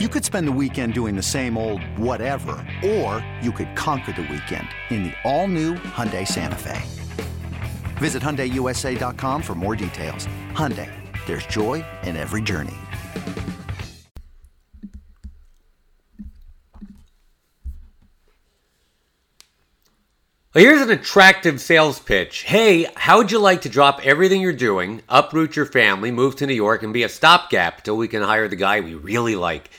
You could spend the weekend doing the same old whatever, or you could conquer the weekend in the all-new Hyundai Santa Fe. Visit HyundaiUSA.com for more details. Hyundai, there's joy in every journey. Well, here's an attractive sales pitch. Hey, how would you like to drop everything you're doing, uproot your family, move to New York, and be a stopgap till we can hire the guy we really like?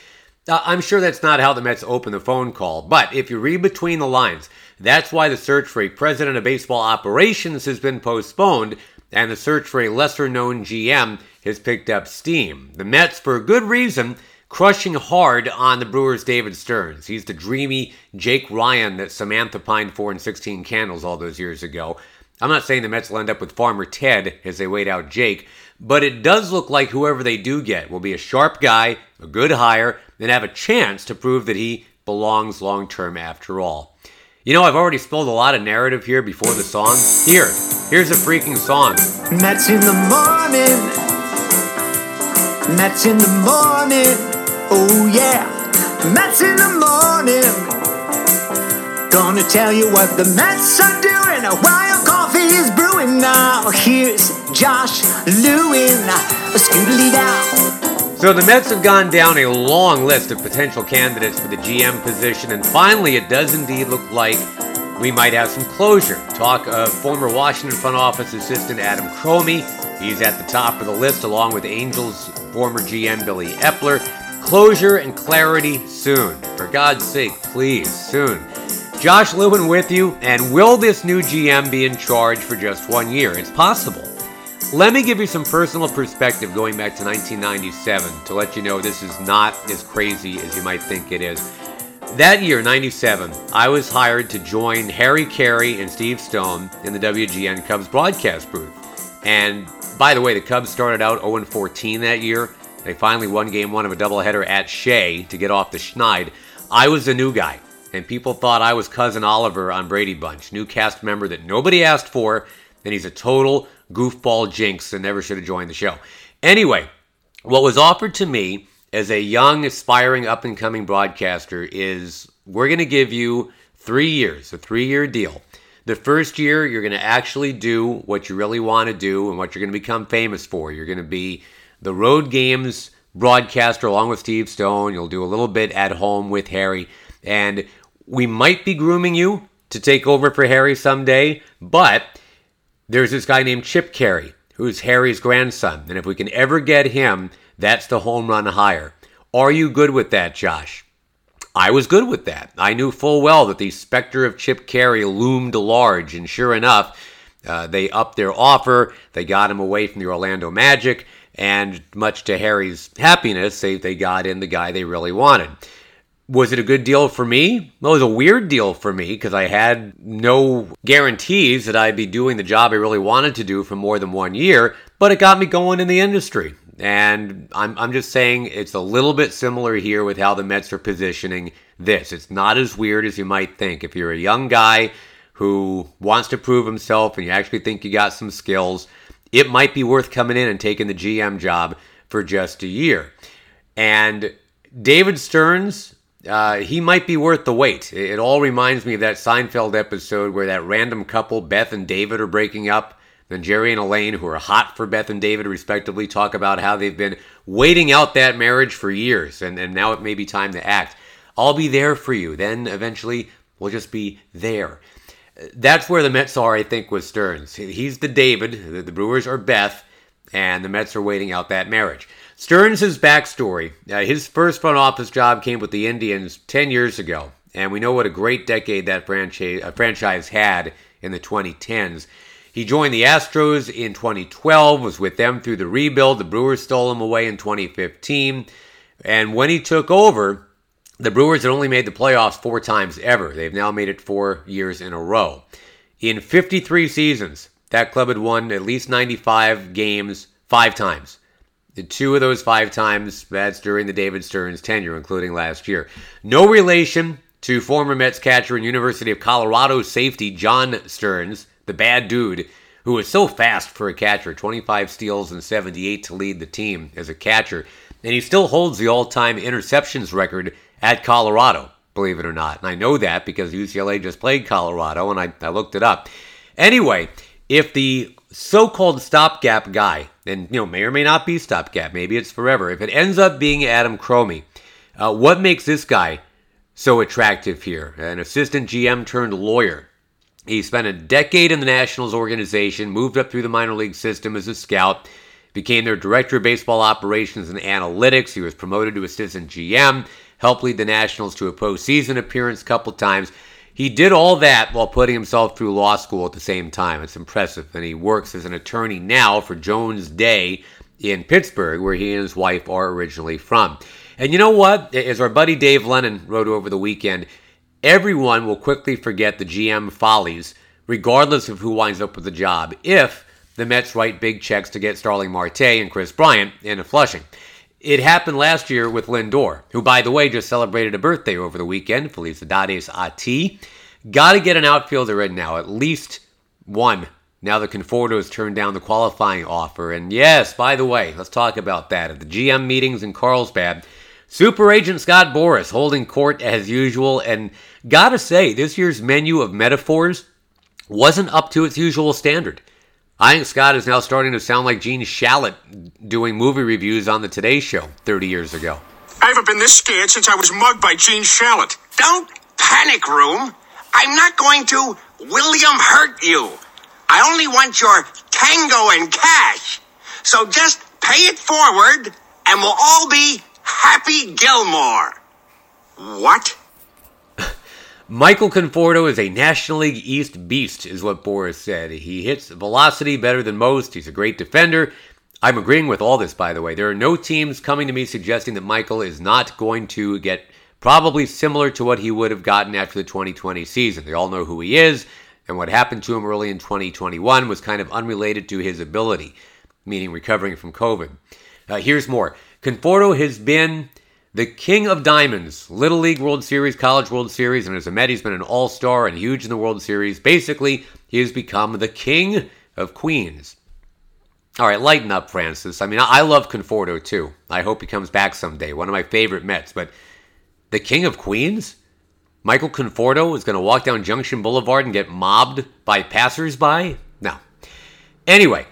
Uh, I'm sure that's not how the Mets open the phone call, but if you read between the lines, that's why the search for a president of baseball operations has been postponed, and the search for a lesser known GM has picked up steam. The Mets, for good reason, crushing hard on the Brewers' David Stearns. He's the dreamy Jake Ryan that Samantha pined for in 16 Candles all those years ago. I'm not saying the Mets will end up with Farmer Ted as they wait out Jake, but it does look like whoever they do get will be a sharp guy, a good hire, and have a chance to prove that he belongs long term after all. You know, I've already spilled a lot of narrative here before the song. Here, here's a freaking song. Mets in the morning. Mets in the morning. Oh yeah. Mets in the morning. Gonna tell you what the Mets are doing while coffee is brewing. Now here's Josh Lewin. Scootily down. So the Mets have gone down a long list of potential candidates for the GM position, and finally it does indeed look like we might have some closure. Talk of former Washington front office assistant Adam Cromie. He's at the top of the list, along with Angels former GM Billy Eppler. Closure and clarity soon. For God's sake, please, soon. Josh Lewin with you, and will this new GM be in charge for just one year? It's possible. Let me give you some personal perspective going back to 1997 to let you know this is not as crazy as you might think it is. That year, 97, I was hired to join Harry Caray and Steve Stone in the WGN Cubs broadcast booth. And by the way, the Cubs started out 0 14 that year. They finally won game one of a doubleheader at Shea to get off the schneid. I was the new guy, and people thought I was Cousin Oliver on Brady Bunch, new cast member that nobody asked for, and he's a total goofball jinx and never should have joined the show. Anyway, what was offered to me as a young, aspiring, up and coming broadcaster is we're going to give you three years, a three year deal. The first year, you're going to actually do what you really want to do and what you're going to become famous for. You're going to be the road games broadcaster along with Steve Stone. You'll do a little bit at home with Harry. And we might be grooming you to take over for Harry someday, but there's this guy named Chip Caray, who's Harry's grandson. And if we can ever get him, that's the home run hire. Are you good with that, Josh? I was good with that. I knew full well that the specter of Chip Caray loomed large, and sure enough, uh, they upped their offer. They got him away from the Orlando Magic, and much to Harry's happiness, they, they got in the guy they really wanted. Was it a good deal for me? Well, it was a weird deal for me because I had no guarantees that I'd be doing the job I really wanted to do for more than one year, but it got me going in the industry. And I'm, I'm just saying it's a little bit similar here with how the Mets are positioning this. It's not as weird as you might think. If you're a young guy who wants to prove himself and you actually think you got some skills, it might be worth coming in and taking the GM job for just a year. And David Stearns, uh, he might be worth the wait. It, all reminds me of that Seinfeld episode where that random couple, Beth and David, are breaking up. Then Jerry and Elaine, who are hot for Beth and David respectively, talk about how they've been waiting out that marriage for years and, and now it may be time to act. I'll be there for you. Then eventually we'll just be there that's where the Mets are, I think, with Stearns. He's the David, the Brewers are Beth, and the Mets are waiting out that marriage. Stearns' backstory uh, his first front office job came with the Indians 10 years ago, and we know what a great decade that franchise, uh, franchise had in the 2010s. He joined the Astros in 2012, was with them through the rebuild. The Brewers stole him away in 2015. And when he took over, the Brewers had only made the playoffs four times ever. They've now made it four years in a row. In 53 seasons, that club had won at least 95 games five times. Two of those five times, that's during the David Stearns tenure, including last year. No relation to former Mets catcher and University of Colorado safety John Stearns, the bad dude, who was so fast for a catcher 25 steals and 78 to lead the team as a catcher. And he still holds the all time interceptions record at Colorado, believe it or not. And I know that because UCLA just played Colorado and I, I looked it up. Anyway, if the so called stopgap guy, and you know, may or may not be stopgap, maybe it's forever, if it ends up being Adam Cromie, uh, what makes this guy so attractive here? An assistant GM turned lawyer. He spent a decade in the Nationals organization, moved up through the minor league system as a scout, became their director of baseball operations and analytics. He was promoted to assistant GM, helped lead the Nationals to a postseason appearance a couple times. He did all that while putting himself through law school at the same time. It's impressive. And he works as an attorney now for Jones Day in Pittsburgh, where he and his wife are originally from. And you know what? As our buddy Dave Lennon wrote over the weekend, everyone will quickly forget the GM follies, regardless of who winds up with the job, if the Mets write big checks to get Starling Marte and Kris Bryant into Flushing. It happened last year with Lindor, who, by the way, just celebrated a birthday over the weekend. Felicidades a ti. Got to get an outfielder in now, at least one. Now the Conforto has turned down the qualifying offer. And yes, by the way, let's talk about that. At the GM meetings in Carlsbad, Super Agent Scott Boras holding court as usual. And gotta say, this year's menu of metaphors wasn't up to its usual standard. I think Scott is now starting to sound like Gene Shalit doing movie reviews on the Today Show 30 years ago. I haven't been this scared since I was mugged by Gene Shalit. Don't panic, Room. I'm not going to William hurt you. I only want your tango and cash. So just pay it forward and we'll all be Happy Gilmore. What? Michael Conforto is a National League East beast, is what Boras said. He hits velocity better than most. He's a great defender. I'm agreeing with all this, by the way. There are no teams coming to me suggesting that Michael is not going to get probably similar to what he would have gotten after the 2020 season. They all know who he is, and what happened to him early in 2021 was kind of unrelated to his ability, meaning recovering from COVID. Uh, here's more Conforto has been the king of diamonds, Little League World Series, College World Series, and as a Met, he's been an all star and huge in the World Series. Basically, he has become the king of Queens. All right, lighten up, Francis. I mean, I love Conforto too. I hope he comes back someday. One of my favorite Mets, but the king of Queens? Michael Conforto is going to walk down Junction Boulevard and get mobbed by passersby? No. Anyway,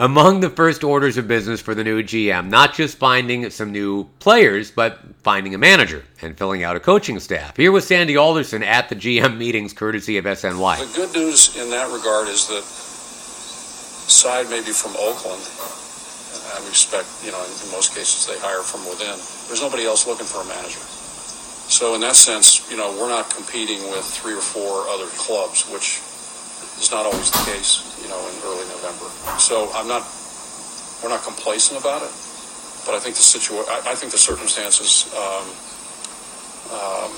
among the first orders of business for the new GM, not just finding some new players, but finding a manager and filling out a coaching staff. Here was Sandy Alderson at the GM meetings, courtesy of SNY. The good news in that regard is that side maybe from Oakland, I respect, you know, in most cases they hire from within. There's nobody else looking for a manager. So in that sense, you know, we're not competing with three or four other clubs, which is not always the case, you know, in early November. So I'm not, we're not complacent about it, but I think the situa- I, I think the circumstances um, um,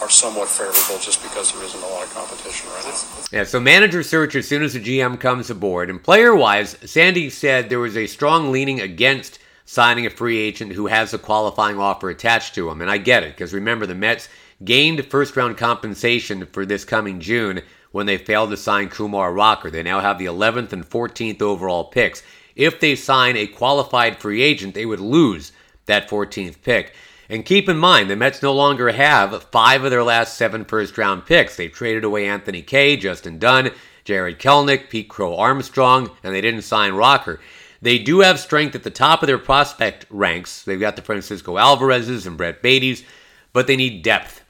are somewhat favorable just because there isn't a lot of competition right now. Yeah, so manager search as soon as the GM comes aboard. And player wise, Sandy said there was a strong leaning against signing a free agent who has a qualifying offer attached to him. And I get it, because remember, the Mets gained first round compensation for this coming June when they failed to sign Kumar Rocker. They now have the 11th and 14th overall picks. If they sign a qualified free agent, they would lose that 14th pick. And keep in mind, the Mets no longer have five of their last seven first round picks. They've traded away Anthony Kay, Justin Dunn, Jarred Kelenic, Pete Crow Armstrong, and they didn't sign Rocker. They do have strength at the top of their prospect ranks. They've got the Francisco Alvarez's and Brett Baty's, but they need depth.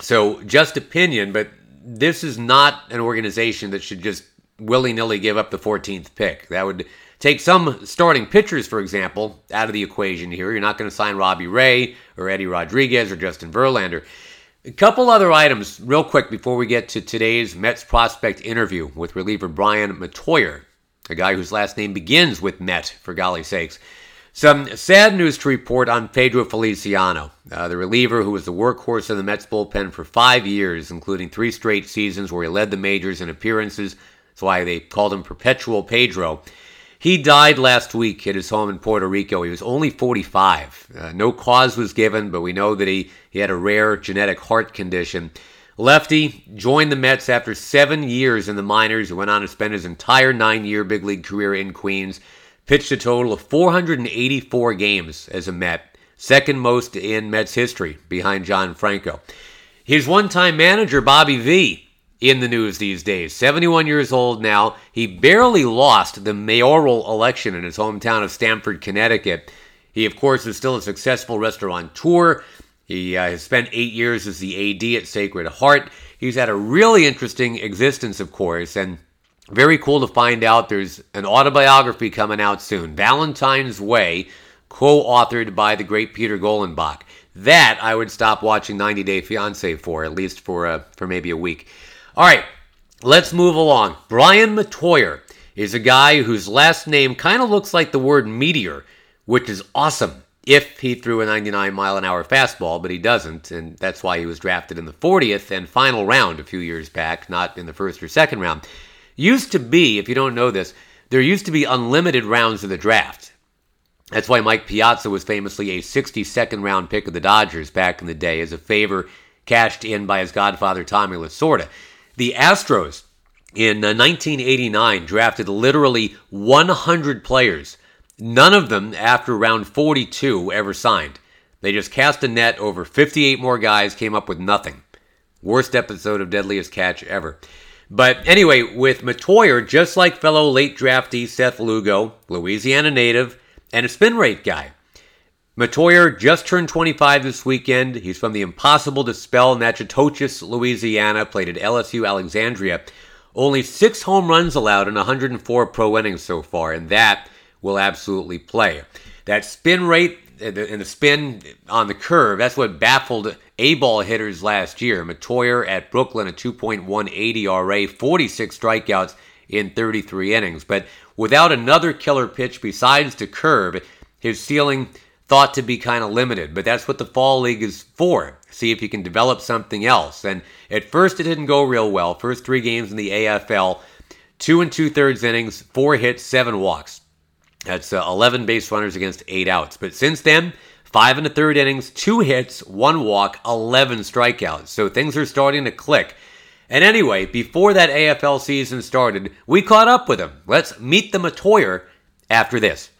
So, just opinion, but this is not an organization that should just willy nilly give up the 14th pick. That would take some starting pitchers, for example, out of the equation here. You're not going to sign Robbie Ray or Eddie Rodriguez or Justin Verlander. A couple other items, real quick, before we get to today's Mets prospect interview with reliever Brian Metoyer, a guy whose last name begins with Met, for golly sakes. Some sad news to report on Pedro Feliciano, uh, the reliever who was the workhorse of the Mets bullpen for five years, including three straight seasons where he led the majors in appearances. That's why they called him Perpetual Pedro. He died last week at his home in Puerto Rico. He was only 45. Uh, no cause was given, but we know that he, he had a rare genetic heart condition. Lefty joined the Mets after seven years in the minors. He went on to spend his entire nine year big league career in Queens Pitched a total of 484 games as a Met, second most in Mets history, behind John Franco. His one time manager, Bobby V, in the news these days. 71 years old now. He barely lost the mayoral election in his hometown of Stamford, Connecticut. He, of course, is still a successful restaurateur. He uh, has spent eight years as the AD at Sacred Heart. He's had a really interesting existence, of course, and very cool to find out there's an autobiography coming out soon Valentine's Way, co authored by the great Peter Golenbock. That I would stop watching 90 Day Fiance for, at least for, uh, for maybe a week. All right, let's move along. Brian Metoyer is a guy whose last name kind of looks like the word meteor, which is awesome if he threw a 99 mile an hour fastball, but he doesn't, and that's why he was drafted in the 40th and final round a few years back, not in the first or second round. Used to be, if you don't know this, there used to be unlimited rounds of the draft. That's why Mike Piazza was famously a 62nd round pick of the Dodgers back in the day as a favor cashed in by his godfather Tommy Lasorda. The Astros in 1989 uh, drafted literally 100 players. None of them after round 42 ever signed. They just cast a net over 58 more guys, came up with nothing. Worst episode of Deadliest Catch ever. But anyway, with Metoyer, just like fellow late draftee Seth Lugo, Louisiana native, and a spin rate guy. Metoyer just turned 25 this weekend. He's from the impossible to spell Natchitoches, Louisiana, played at LSU Alexandria. Only six home runs allowed in 104 pro innings so far, and that will absolutely play. That spin rate and the spin on the curve, that's what baffled A ball hitters last year. Metoyer at Brooklyn, a 2.18 ERA, 46 strikeouts in 33 innings. But without another killer pitch besides the curve, his ceiling thought to be kind of limited, but that's what the fall league is for. See if you can develop something else. And at first, it didn't go real well. First three games in the AFL, two and two thirds innings, four hits, seven walks. That's uh, 11 base runners against eight outs. But since then, five and a third innings, two hits, one walk, 11 strikeouts. So things are starting to click. And anyway, before that AFL season started, we caught up with him. Let's meet the Metoyer after this.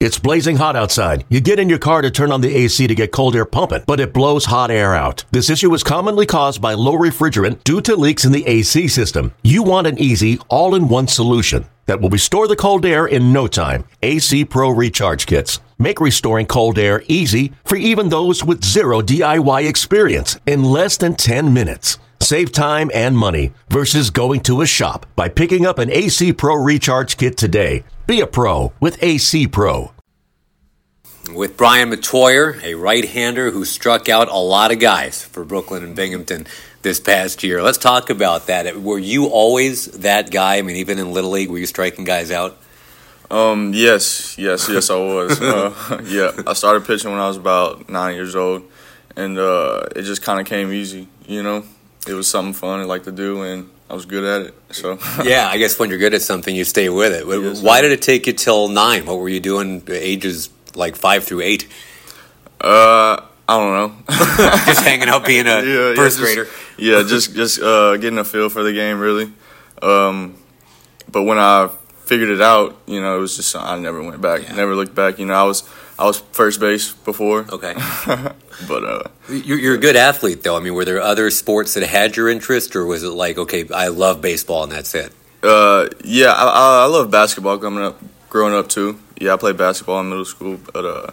It's blazing hot outside. You get in your car to turn on the AC to get cold air pumping, but it blows hot air out. This issue is commonly caused by low refrigerant due to leaks in the AC system. You want an easy, all in one solution that will restore the cold air in no time. AC Pro Recharge Kits. Make restoring cold air easy for even those with zero DIY experience in less than 10 minutes. Save time and money versus going to a shop by picking up an AC Pro Recharge Kit today. Be a pro with AC Pro. With Brian Metoyer, a right hander who struck out a lot of guys for Brooklyn and Binghamton this past year. Let's talk about that. Were you always that guy? I mean, even in Little League, were you striking guys out? Um, yes, yes, yes, I was. uh, yeah, I started pitching when I was about nine years old, and uh, it just kind of came easy. You know, it was something fun I like to do, and I was good at it. So yeah, I guess when you're good at something, you stay with it. Yes, Why did it take you till nine? What were you doing ages like five through eight? Uh, I don't know. just hanging out, being a yeah, first yeah, grader. yeah, just just uh, getting a feel for the game, really. Um, but when I figured it out, you know, it was just I never went back, yeah. never looked back. You know, I was I was first base before. Okay. but uh, you're, you're, a good athlete, though. I mean, were there other sports that had your interest, or was it like, okay, I love baseball and that's it? Uh, yeah, I, I love basketball coming up, growing up too. Yeah, I played basketball in middle school, but uh,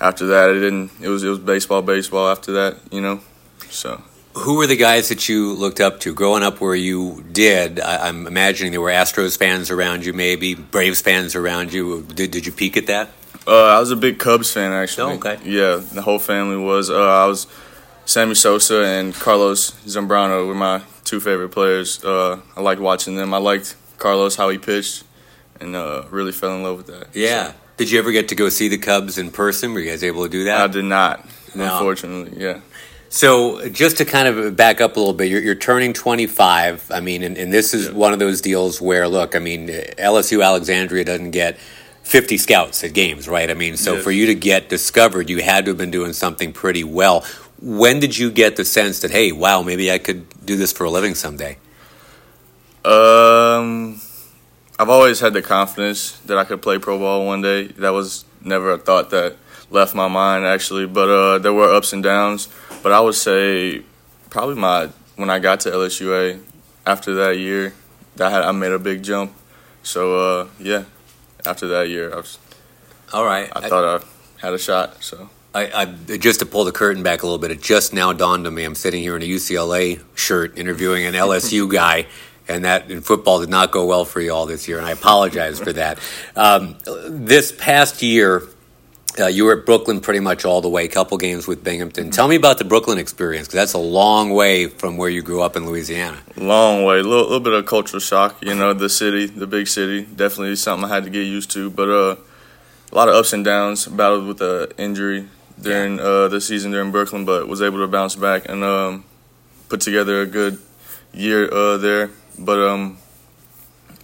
after that, it didn't. It was it was baseball, baseball. After that, you know, so. Who were the guys that you looked up to growing up where you did? I, am I'm imagining there were Astros fans around you, maybe Braves fans around you. Did, did you peek at that? Uh, I was a big Cubs fan, actually. Oh, okay. Yeah, the whole family was. Uh, I was Sammy Sosa and Carlos Zambrano were my two favorite players. Uh, I liked watching them. I liked Carlos how he pitched, and uh, really fell in love with that. Yeah. So. Did you ever get to go see the Cubs in person? Were you guys able to do that? I did not, no. unfortunately. Yeah. So, just to kind of back up a little bit, you're, you're turning 25. I mean, and, and this is yeah. one of those deals where, look, I mean, LSU Alexandria doesn't get 50 scouts at games, right? I mean, so yes. for you to get discovered, you had to have been doing something pretty well. When did you get the sense that, hey, wow, maybe I could do this for a living someday? Um, I've always had the confidence that I could play pro ball one day. That was never a thought that left my mind actually, but uh, there were ups and downs. But I would say probably my when I got to LSUA after that year, that had, I made a big jump. So uh, yeah, after that year, I was. All right. I, I thought I had a shot. So. I, I, just to pull the curtain back a little bit, it just now dawned on me. I'm sitting here in a UCLA shirt interviewing an LSU guy, and that in football did not go well for you all this year, and I apologize for that. Um, this past year, uh, you were at Brooklyn pretty much all the way, couple games with Binghamton. Tell me about the Brooklyn experience, because that's a long way from where you grew up in Louisiana. Long way, a little, little, bit of cultural shock. You know, the city, the big city, definitely something I had to get used to. But uh, a lot of ups and downs. Battled with the injury during yeah. uh, the season during Brooklyn, but was able to bounce back and um, put together a good year uh, there. But um,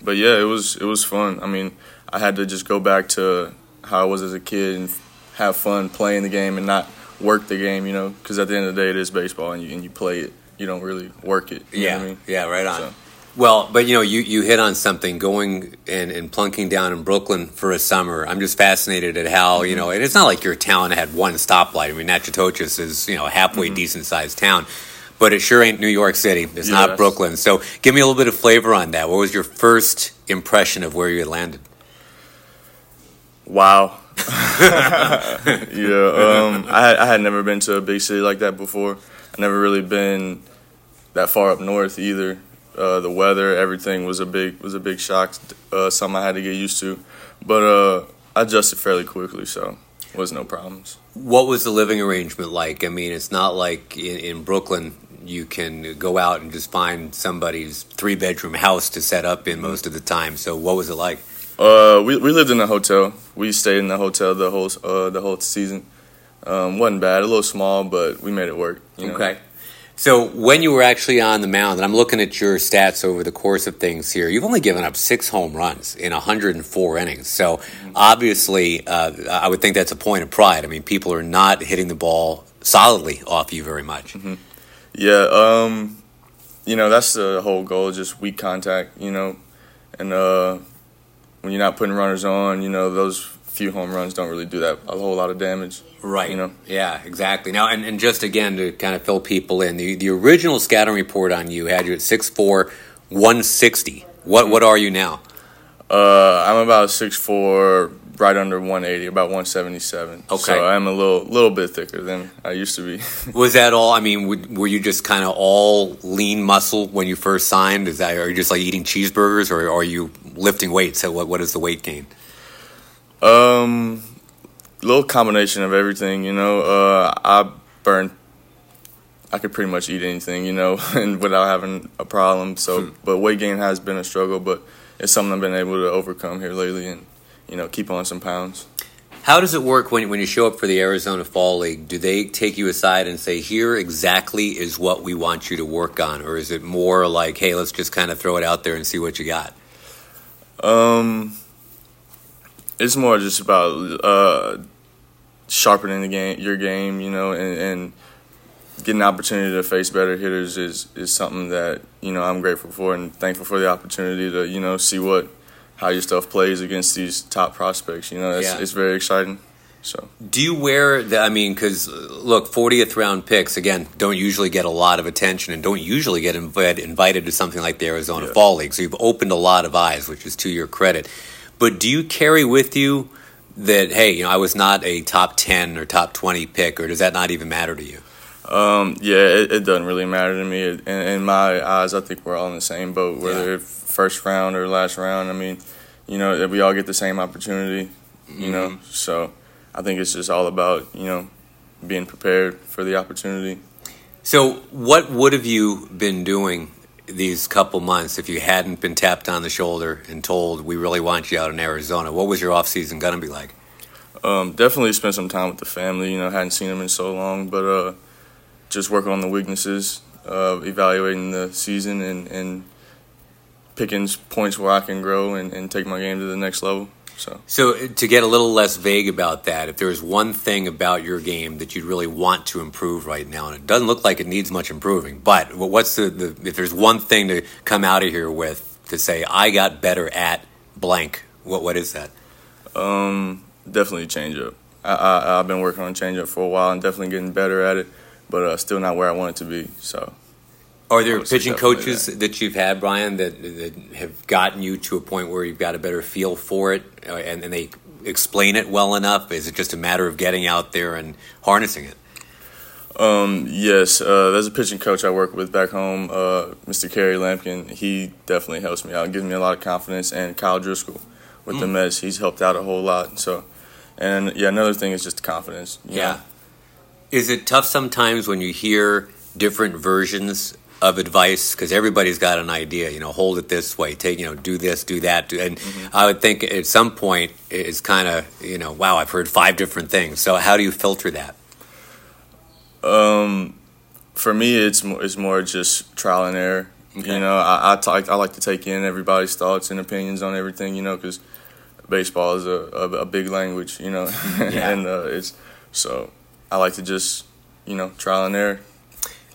but yeah, it was it was fun. I mean, I had to just go back to how I was as a kid and have fun playing the game and not work the game, you know, because at the end of the day, it is baseball and you, and you play it. You don't really work it. yeah, I mean? yeah, right on. So. Well, but you know, you, you hit on something going and, and plunking down in Brooklyn for a summer. I'm just fascinated at how, you know, and it's not like your town had one stoplight. I mean, Natchitoches is, you know, a halfway mm-hmm. decent sized town, but it sure ain't New York City. It's yes. not Brooklyn. So give me a little bit of flavor on that. What was your first impression of where you had landed? Wow. yeah, um, I, I had never been to a big city like that before. I never really been that far up north either. Uh, the weather, everything was a big was a big shock. Uh, something I had to get used to, but uh, I adjusted fairly quickly, so was no problems. What was the living arrangement like? I mean, it's not like in, in Brooklyn you can go out and just find somebody's three bedroom house to set up in most of the time. So, what was it like? Uh, we we lived in a hotel. We stayed in the hotel the whole uh, the whole season. Um, wasn't bad. A little small, but we made it work. okay. Know? So when you were actually on the mound, and I'm looking at your stats over the course of things here, you've only given up six home runs in 104 innings. So obviously, uh, I would think that's a point of pride. I mean, people are not hitting the ball solidly off you very much. Mm-hmm. Yeah, um, you know that's the whole goal, just weak contact. You know, and uh, when you're not putting runners on, you know those few home runs don't really do that a whole lot of damage. Right. You know. Yeah. Exactly. Now, and, and just again to kind of fill people in, the the original scouting report on you had you at 6'4", 160. What what are you now? Uh, I'm about 6'4", right under 180, about 177. Okay. So I'm a little little bit thicker than I used to be. was that all? I mean, were you just kind of all lean muscle when you first signed? Is that are you just like eating cheeseburgers, or are you lifting weights? So what what is the weight gain? Um, little combination of everything. You know, uh, I burn. I could pretty much eat anything, you know, and without having a problem. So, hmm. but weight gain has been a struggle, but it's something I've been able to overcome here lately, and you know, keep on some pounds. How does it work when when you show up for the Arizona Fall League? Do they take you aside and say, "Here exactly is what we want you to work on," or is it more like, "Hey, let's just kind of throw it out there and see what you got"? Um, it's more just about uh, sharpening the game, your game, you know, and, and getting an opportunity to face better hitters is is something that you know I'm grateful for and thankful for the opportunity to you know see what how your stuff plays against these top prospects. You know, it's, yeah. it's very exciting. So, do you wear the? I mean, because look, 40th round picks again don't usually get a lot of attention and don't usually get invited invited to something like the Arizona yeah. Fall League. So you've opened a lot of eyes, which is to your credit. But do you carry with you that hey, you know, I was not a top ten or top twenty pick, or does that not even matter to you? Um, yeah, it, it, doesn't really matter to me. In, in, my eyes, I think we're all in the same boat, whether yeah. First round or last round. I mean, you know, we all get the same opportunity. You mm-hmm. know, so I think it's just all about you know being prepared for the opportunity. So, what would have you been doing these couple months if you hadn't been tapped on the shoulder and told we really want you out in Arizona? What was your off season gonna be like? Um, definitely spend some time with the family. You know, hadn't seen them in so long, but uh, just working on the weaknesses, uh, evaluating the season, and, and picking points where I can grow and, and take my game to the next level. So. so to get a little less vague about that, if there's one thing about your game that you'd really want to improve right now, and it doesn't look like it needs much improving, but what's the, the if there's one thing to come out of here with to say I got better at blank. What what is that? Um, definitely change up. I, I I've been working on change up for a while and definitely getting better at it, but uh, still not where I want it to be. So. Are there pitching coaches that. you've had, Brian, that, that have gotten you to a point where you've got a better feel for it, uh, and, and they explain it well enough? Is it just a matter of getting out there and harnessing it? Um, yes, uh, there's a pitching coach I work with back home, uh, Mr. Kerry Lampkin. He definitely helps me out, gives me a lot of confidence. And Kyle Driscoll with the Mets, he's helped out a whole lot. So, and yeah, another thing is just confidence. you know. Is it tough sometimes when you hear different versions of advice because everybody's got an idea? You know, hold it this way, take you know, do this, do that, do, and I would think at some point it's kind of you know, wow, I've heard five different things. So how do you filter that? Um, for me, it's more, it's more just trial and error. Okay. You know, I I, talk, I like to take in everybody's thoughts and opinions on everything. You know, because baseball is a, a, a big language. You know, Yeah. and uh, it's so I like to just you know trial and error.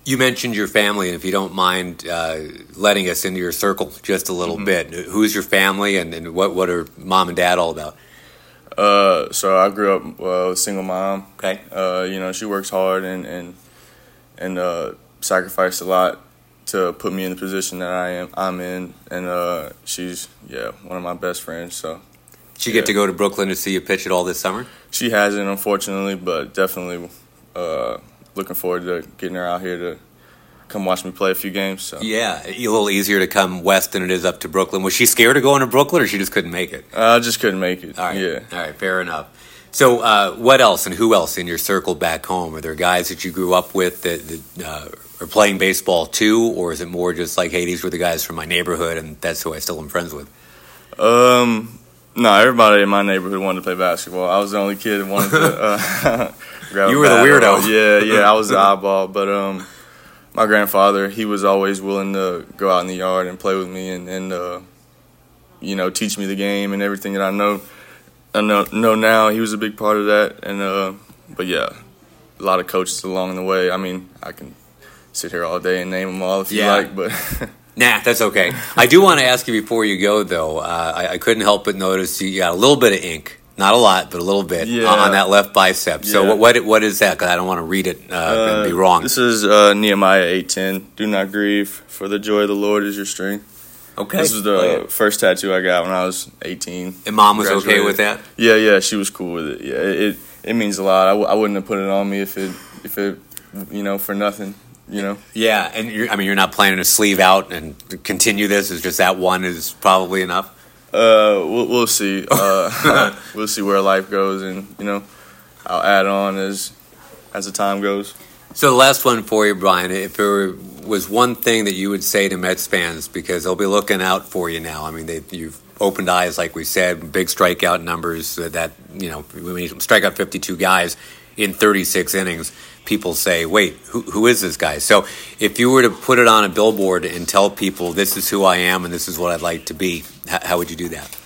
You mentioned your family, and if you don't mind uh, letting us into your circle just a little bit, who's your family, and, and what what are mom and dad all about? Uh, so I grew up uh, with a single mom. Okay. Uh, you know, she works hard and and and uh, sacrificed a lot to put me in the position that I am. I'm in, and uh, she's yeah one of my best friends. So Did you get to go to Brooklyn to see you pitch it all this summer? she hasn't, unfortunately, but definitely uh, looking forward to getting her out here to come watch me play a few games. So Yeah, a little easier to come west than it is up to Brooklyn. Was she scared of going to Brooklyn, or she just couldn't make it? I just couldn't make it. All right, Yeah. all right, fair enough. So, uh, what else and who else in your circle back home? Are there guys that you grew up with that, that uh, are playing baseball too, or is it more just like, hey, these were the guys from my neighborhood, and that's who I still am friends with? Um, no, everybody in my neighborhood wanted to play basketball. I was the only kid that wanted to. Uh, grab a You were the weirdo. Yeah, yeah, I was the eyeball. But um, my grandfather, he was always willing to go out in the yard and play with me and and uh, you know teach me the game and everything that I know. I know know now. He was a big part of that. And uh, but yeah, a lot of coaches along the way. I mean, I can sit here all day and name them all if you like, but. Nah, that's okay. I do want to ask you before you go, though. Uh, I, I couldn't help but notice you got a little bit of ink, not a lot, but a little bit Yeah. on, that left bicep. So, Yeah. what, what what is that? Because I don't want to read it uh, and be Uh, wrong. This is uh, Nehemiah eight ten. Do not grieve, for the joy of the Lord is your strength. Okay. This is the first tattoo I got when I was eighteen. And mom was okay with that. Yeah, yeah, she was cool with it. Yeah, it it, it means a lot. I, w- I wouldn't have put it on me if it if it you know for nothing. You know. Yeah, and you're, I mean, you're not planning to sleeve out and continue this. It's just that one is probably enough. Uh, we'll, we'll see. Uh, we'll see where life goes, and you know, I'll add on as as the time goes. So the last one for you, Brian. If there was one thing that you would say to Mets fans, because they'll be looking out for you now. I mean, they, you've opened eyes, like we said, big strikeout numbers. uh, That you know, you strike out 52 guys in 36 innings, people say, "Wait, who, who is this guy?" So if you were to put it on a billboard and tell people, "This is who I am and this is what I'd like to be," how, how would you do that?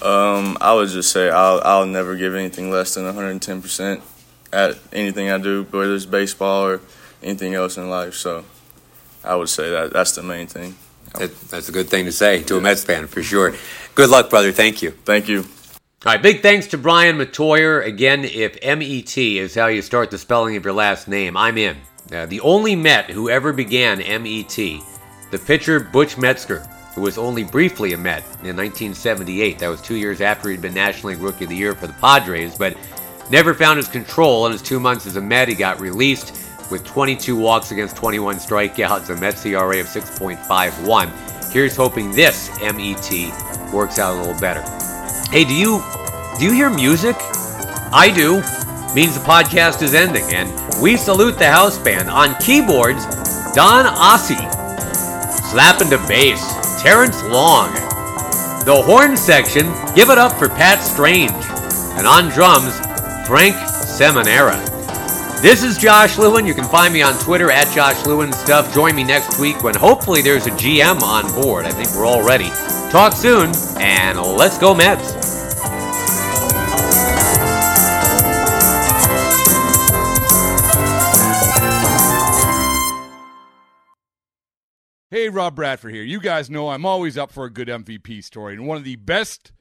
Um, I would just say I'll I'll never give anything less than 110 percent at anything I do, whether it's baseball or anything else in life. So I would say that that's the main thing. That, that's a good thing to say to a Mets fan for sure. Good luck, brother. Thank you. Thank you. All right, big thanks to Brian Metoyer. Again, if M E T is how you start the spelling of your last name, I'm in. Uh, the only Met who ever began M E T, the pitcher Butch Metzger, who was only briefly a Met in 1978. That was two years after he'd been National League Rookie of the Year for the Padres, but never found his control. In his two months as a Met, he got released with 22 walks against 21 strikeouts, a Mets ERA of 6.51. Here's hoping this MET works out a little better. Hey, do you do you hear music? I do. Means the podcast is ending, and we salute the house band on keyboards. Don Ossie, slapping to bass, Terrence Long. The horn section, give it up for Pat Strange, and on drums, Frank Seminara. This is Josh Lewin. You can find me on Twitter at Josh Lewin Stuff. Join me next week when hopefully there's a GM on board. I think we're all ready. Talk soon, and let's go Mets. Hey, Rob Bradford here. You guys know I'm always up for a good MVP story, and one of the best